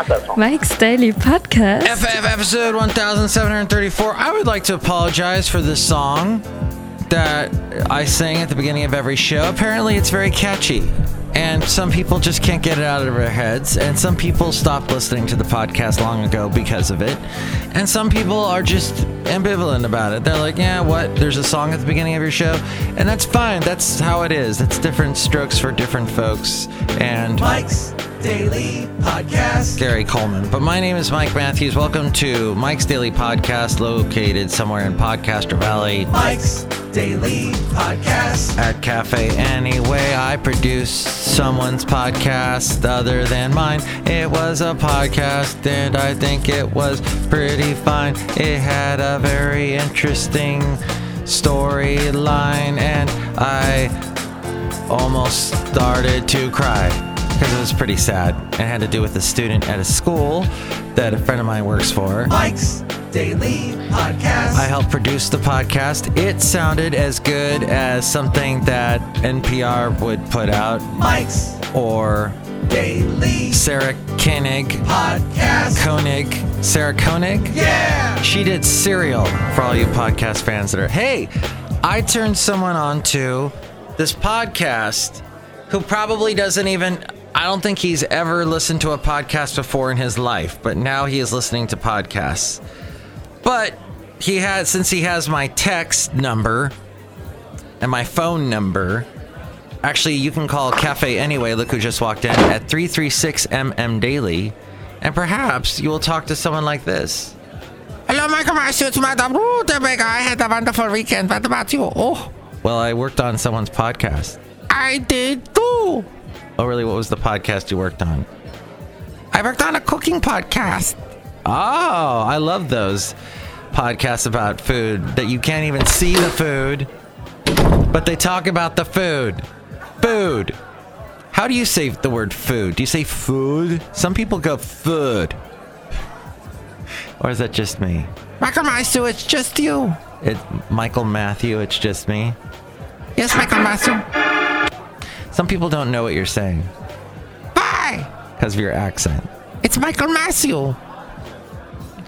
Not that song. Mike's Daily Podcast. FF episode 1734. I would like to apologize for the song that I sang at the beginning of every show. Apparently, it's very catchy. And some people just can't get it out of their heads. And some people stopped listening to the podcast long ago because of it. And some people are just ambivalent about it. They're like, yeah, what? There's a song at the beginning of your show. And that's fine. That's how it is. It's different strokes for different folks. And Mike's Daily Podcast. Gary Coleman. But my name is Mike Matthews. Welcome to Mike's Daily Podcast, located somewhere in Podcaster Valley Mike's Daily Podcast. at Cafe Anyway. I produce someone's podcast other than mine. It was a podcast, and I think it was pretty fine. It had a very interesting storyline, and I almost started to cry because it was pretty sad. It had to do with a student at a school that a friend of mine works for. Mike's Daily Podcast. I helped produce the podcast. It sounded as good as something that NPR would put out, Mike's or Daily Sarah Koenig, Podcast. Koenig, Sarah Koenig. Yeah. She did Serial for all you podcast fans that are. Hey, I turned someone on to this podcast who probably doesn't even. I don't think he's ever listened to a podcast before in his life, but now he is listening to podcasts. But he has, since he has my text number and my phone number, actually, you can call Cafe Anyway. Look who just walked in at 336 MM Daily, and perhaps you will talk to someone like this. Hello, Michael Marcy. It's Madame Rudebega. I had a wonderful weekend. What about you? Oh. Well, I worked on someone's podcast. I did Oh, really? What was the podcast you worked on? I worked on a cooking podcast. Oh, I love those podcasts about food that you can't even see the food, but they talk about the food. Food. How do you say the word food? Do you say food? Some people go food. Or is that just me? Michael Matthew, it's just you. It Michael Matthew, it's just me. Yes, Michael Matthew. Some people don't know what you're saying. Why? Because of your accent. It's Michael Matthew.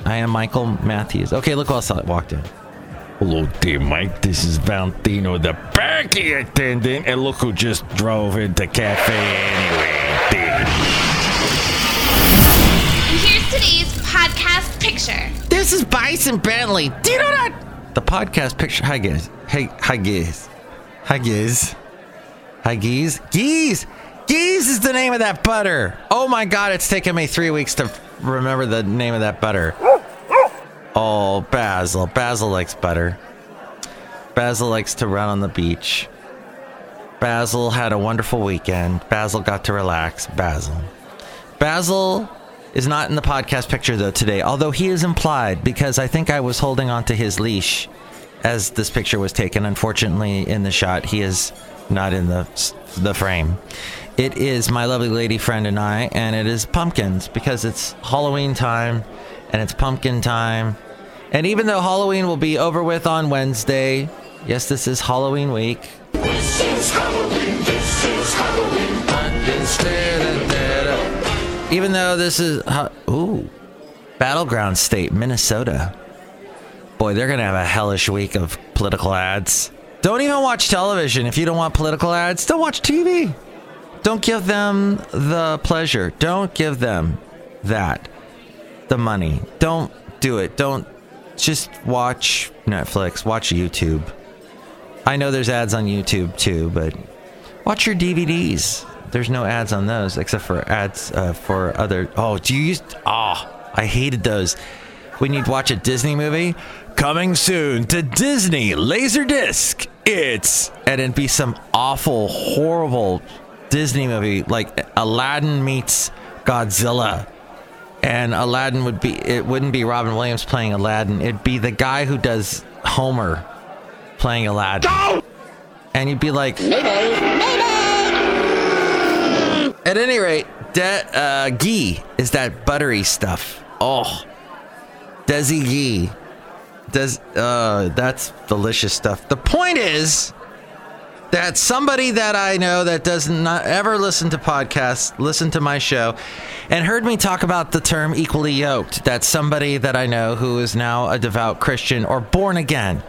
I am Michael Matthews. Okay, look who else walked in. Hello there, Mike. This is Valentino, the banking attendant, and look who just drove into cafe anyway. There. And here's today's podcast picture. This is Bison Bentley. Do you know that? The podcast picture. Hi, guys. Hey, hi, guys. Hi, guys. Hi, geese. Geese! Geese is the name of that butter. Oh my god, it's taken me three weeks to remember the name of that butter. Oh, Basil. Basil likes butter. Basil likes to run on the beach. Basil had a wonderful weekend. Basil got to relax. Basil. Basil is not in the podcast picture though today, although he is implied because I think I was holding onto his leash as this picture was taken. Unfortunately, in the shot, he is not in the the frame. It is my lovely lady friend and I, and it is pumpkins because it's Halloween time and it's pumpkin time. And even though Halloween will be over with on Wednesday, yes, this is Halloween week. Even though this is ooh, battleground state Minnesota. Boy, they're gonna have a hellish week of political ads. Don't even watch television if you don't want political ads. Don't watch TV. Don't give them the pleasure. Don't give them that the money. Don't do it. Don't just watch Netflix. Watch YouTube. I know there's ads on YouTube too, but watch your DVDs. There's no ads on those except for ads uh, for other. Oh, do you use? Oh, I hated those. When you'd watch a Disney movie, coming soon to Disney Laserdisc. It's and it'd be some awful, horrible Disney movie like Aladdin meets Godzilla. And Aladdin would be it wouldn't be Robin Williams playing Aladdin. It'd be the guy who does Homer playing Aladdin. And you'd be like maybe, maybe. At any rate, de- uh, ghee is that buttery stuff. Oh, Desi ghee. Does uh, that's delicious stuff. The point is, that somebody that I know that does not ever listen to podcasts, listened to my show, and heard me talk about the term equally yoked. That's somebody that I know who is now a devout Christian or born again.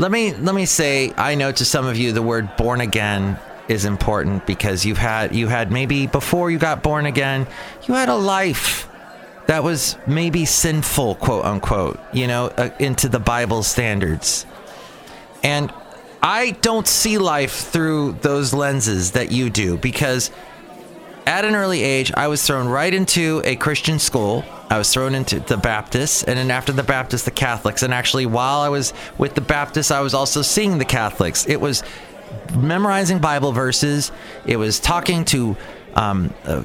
Let me let me say I know to some of you the word born again is important because you've had you had maybe before you got born again, you had a life that was maybe sinful, quote unquote, you know, uh, into the Bible standards. And I don't see life through those lenses that you do because at an early age, I was thrown right into a Christian school. I was thrown into the Baptists, and then after the Baptists, the Catholics. And actually, while I was with the Baptists, I was also seeing the Catholics. It was memorizing Bible verses, it was talking to um, uh,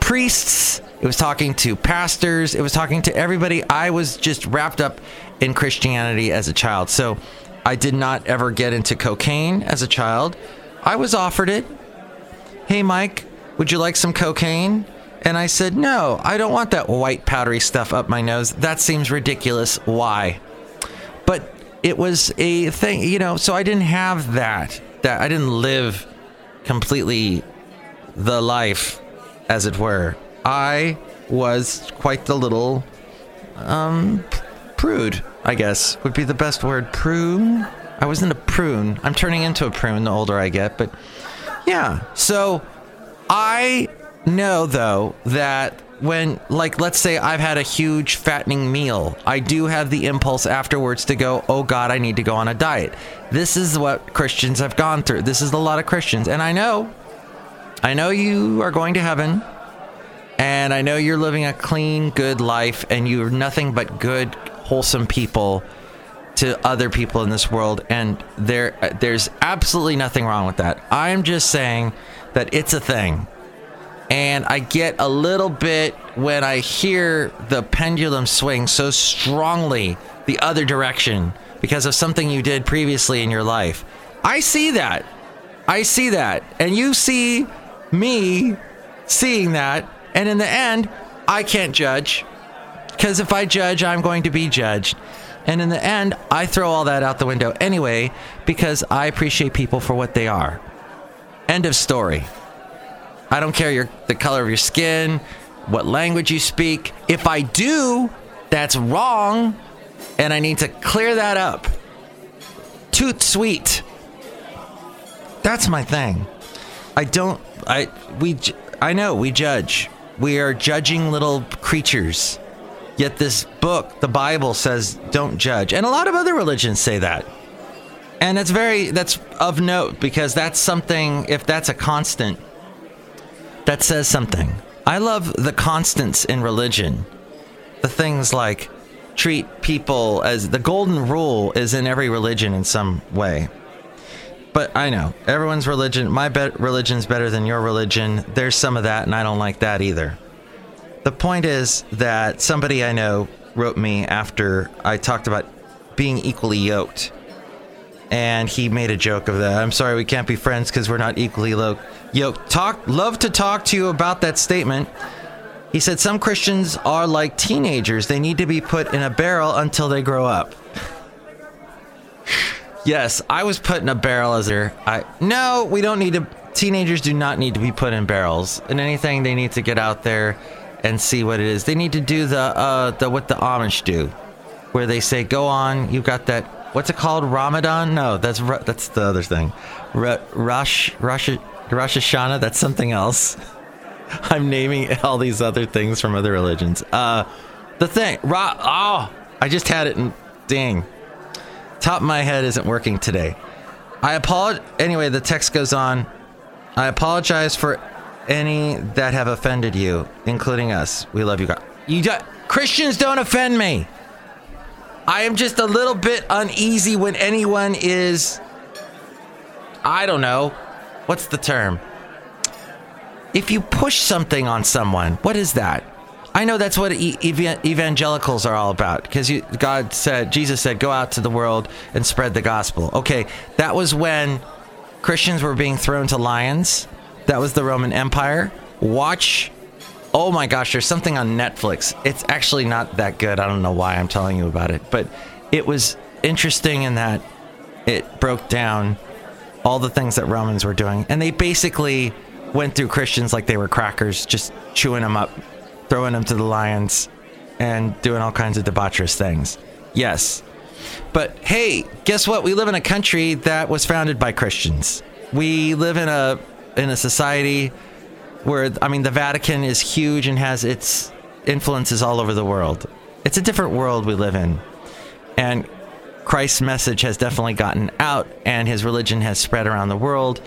priests, it was talking to pastors, it was talking to everybody. I was just wrapped up in Christianity as a child. So I did not ever get into cocaine as a child. I was offered it. Hey, Mike, would you like some cocaine? And I said, No, I don't want that white powdery stuff up my nose. That seems ridiculous. Why? But it was a thing, you know, so I didn't have that. That I didn't live completely the life, as it were. I was quite the little um prude, I guess would be the best word. Prune? I wasn't a prune. I'm turning into a prune the older I get, but yeah. So I know though that when like let's say I've had a huge fattening meal, I do have the impulse afterwards to go, "Oh god, I need to go on a diet." This is what Christians have gone through. This is a lot of Christians. And I know I know you are going to heaven and I know you're living a clean, good life and you're nothing but good, wholesome people to other people in this world and there uh, there's absolutely nothing wrong with that. I'm just saying that it's a thing. And I get a little bit when I hear the pendulum swing so strongly the other direction because of something you did previously in your life. I see that. I see that. And you see me seeing that. And in the end, I can't judge because if I judge, I'm going to be judged. And in the end, I throw all that out the window anyway because I appreciate people for what they are. End of story. I don't care your the color of your skin, what language you speak. If I do, that's wrong, and I need to clear that up. Toot sweet. That's my thing. I don't. I we. I know we judge. We are judging little creatures. Yet this book, the Bible, says don't judge, and a lot of other religions say that. And that's very that's of note because that's something. If that's a constant, that says something. I love the constants in religion. The things like treat people as the golden rule is in every religion in some way. But I know everyone's religion, my religion's better than your religion. There's some of that, and I don't like that either. The point is that somebody I know wrote me after I talked about being equally yoked. And he made a joke of that. I'm sorry we can't be friends because we're not equally lo- yoked. Talk, love to talk to you about that statement. He said some Christians are like teenagers. They need to be put in a barrel until they grow up. Yes, I was put in a barrel as a. I no, we don't need to. Teenagers do not need to be put in barrels. And anything, they need to get out there and see what it is. They need to do the uh the what the Amish do, where they say, "Go on, you've got that." What's it called? Ramadan? No, that's that's the other thing. Ru- Rosh Rosh Rosh Hashanah. That's something else. I'm naming all these other things from other religions. Uh, the thing, Ra- oh, I just had it, and dang, top of my head isn't working today. I apologize. Anyway, the text goes on. I apologize for any that have offended you, including us. We love you guys. You do- Christians don't offend me. I am just a little bit uneasy when anyone is. I don't know. What's the term? if you push something on someone, what is that? I know that's what ev- evangelicals are all about because God said, Jesus said, go out to the world and spread the gospel. Okay, that was when Christians were being thrown to lions. That was the Roman Empire. Watch. Oh my gosh, there's something on Netflix. It's actually not that good. I don't know why I'm telling you about it, but it was interesting in that it broke down all the things that Romans were doing. And they basically went through Christians like they were crackers, just chewing them up, throwing them to the lions, and doing all kinds of debaucherous things. Yes. But hey, guess what? We live in a country that was founded by Christians. We live in a in a society where I mean the Vatican is huge and has its influences all over the world. It's a different world we live in. And Christ's message has definitely gotten out and his religion has spread around the world,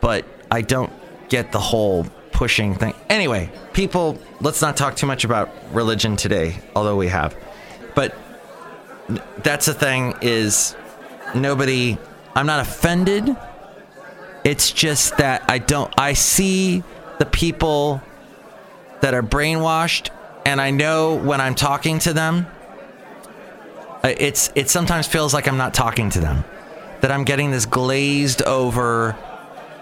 but I don't get the whole pushing thing. Anyway, people, let's not talk too much about religion today, although we have. But that's the thing is nobody I'm not offended. It's just that I don't I see the people that are brainwashed and I know when I'm talking to them uh, it's it sometimes feels like I'm not talking to them. That I'm getting this glazed over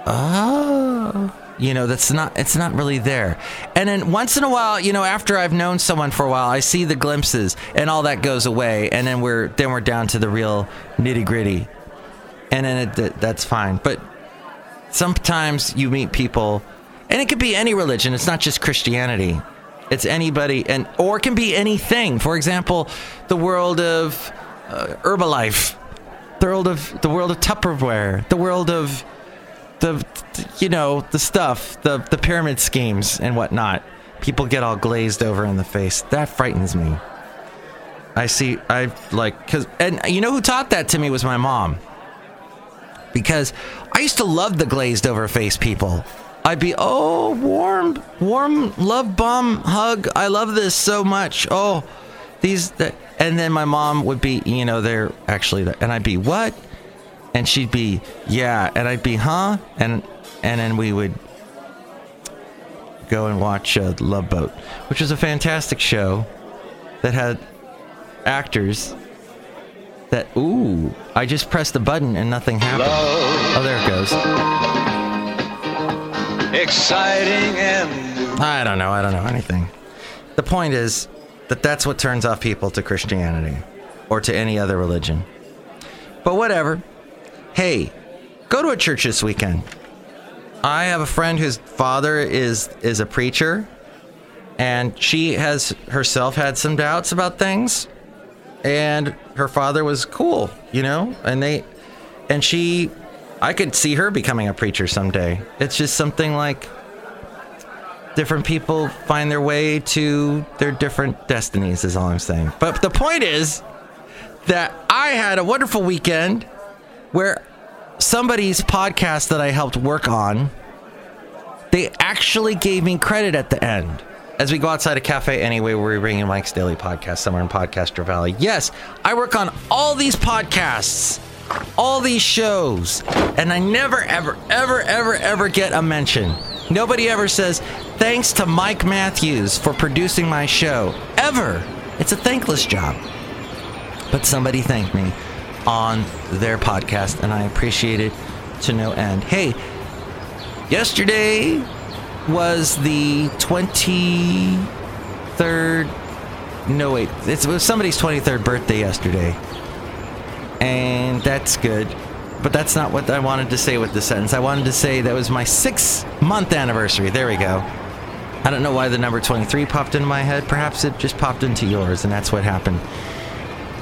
oh you know that's not it's not really there. And then once in a while you know after i've known someone for a while i see the glimpses and all that goes away. And then we're then we're down to the real nitty gritty. And then it, that's fine. But sometimes you meet people and it could be any religion. It's not just christianity. It's anybody and or it can be anything. For example the world of uh, herbalife the world of the world of tupperware the world of the you know the stuff the the pyramid schemes and whatnot. People get all glazed over in the face. That frightens me. I see i like because and you know who taught that to me was my mom. Because i used to love the glazed over face people. I'd be oh warm warm love bomb hug. I love this so much. Oh these and then my mom would be you know they're actually and i'd be what and she'd be yeah and i'd be huh? And and then we would go and watch uh, love boat which was a fantastic show that had actors that ooh i just pressed the button and nothing happened. Oh there it goes. Exciting and i don't know i don't know anything. The point is that that's what turns off people to christianity or to any other religion. But whatever hey, go to a church this weekend. I have a friend whose father is is a preacher, and she has herself had some doubts about things, and her father was cool, you know, and they, and she, I could see her becoming a preacher someday. It's just something like different people find their way to their different destinies, is all I'm saying. But the point is that I had a wonderful weekend where somebody's podcast that I helped work on, they actually gave me credit at the end. As we go outside a cafe anyway, where we bring in Mike's Daily Podcast somewhere in Podcaster Valley. Yes, I work on all these podcasts, all these shows, and I never, ever, ever, ever, ever get a mention. Nobody ever says, thanks to Mike Matthews for producing my show. Ever. It's a thankless job. But somebody thanked me on their podcast, and I appreciate it to no end. Hey, yesterday was the 23rd. No, wait, it was somebody's 23rd birthday yesterday. And that's good. But that's not what I wanted to say with the sentence. I wanted to say that was my six month anniversary. There we go. I don't know why the number 23 popped into my head. Perhaps it just popped into yours, and that's what happened.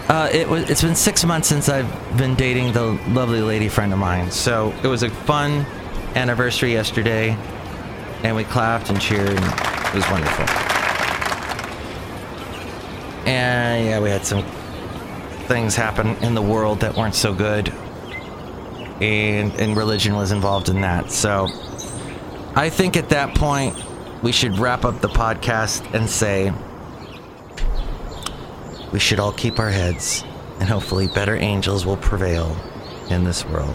Uh, it was. It's been six months since I've been dating the lovely lady friend of mine. So it was a fun anniversary yesterday, and we clapped and cheered. And it was wonderful. And yeah, we had some things happen in the world that weren't so good, and and religion was involved in that. So I think at that point we should wrap up the podcast and say we should all keep our heads, and hopefully, better angels will prevail in this world.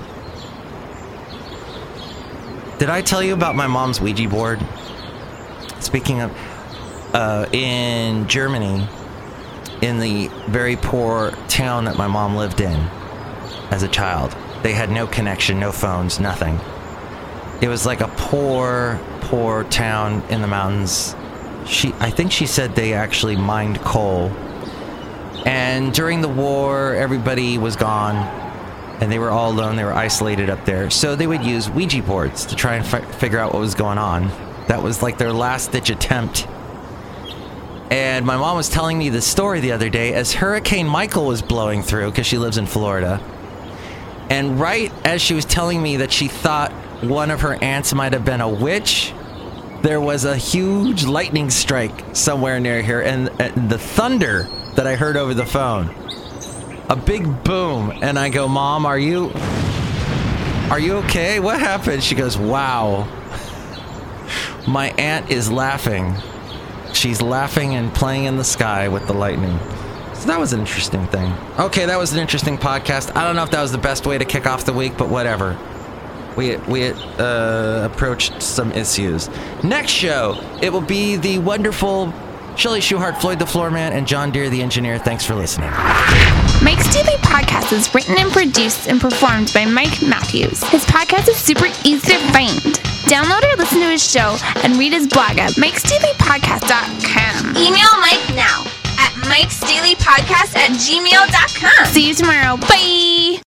Did I tell you about my mom's Ouija board? Speaking of, uh, in Germany, in the very poor town that my mom lived in as a child, they had no connection, no phones, nothing. It was like a poor, poor town in the mountains. She, I think she said they actually mined coal and during the war, everybody was gone. and they were all alone. They were isolated up there. So they would use Ouija boards to try and fi- figure out what was going on. That was like their last ditch attempt. And my mom was telling me the story the other day as Hurricane Michael was blowing through because she lives in Florida. And right as she was telling me that she thought one of her aunts might have been a witch, there was a huge lightning strike somewhere near here, and, and the thunder that I heard over the phone. A big boom, and I go, "Mom, are you are you okay? What happened?" She goes, "Wow." My aunt is laughing. She's laughing and playing in the sky with the lightning. So that was an interesting thing. Okay, that was an interesting podcast. I don't know if that was the best way to kick off the week, but whatever. We we uh, approached some issues. Next show, it will be the wonderful Shelley Schuhart, Floyd the Floor Man, and John Deere the Engineer. Thanks for listening. Mike's Daily Podcast is written and produced and performed by Mike Matthews. His podcast is super easy to find. Download or listen to his show and read his blog at mikesdailypodcast.com. Email Mike now at mikesdailypodcast at gmail.com. See you tomorrow. Bye.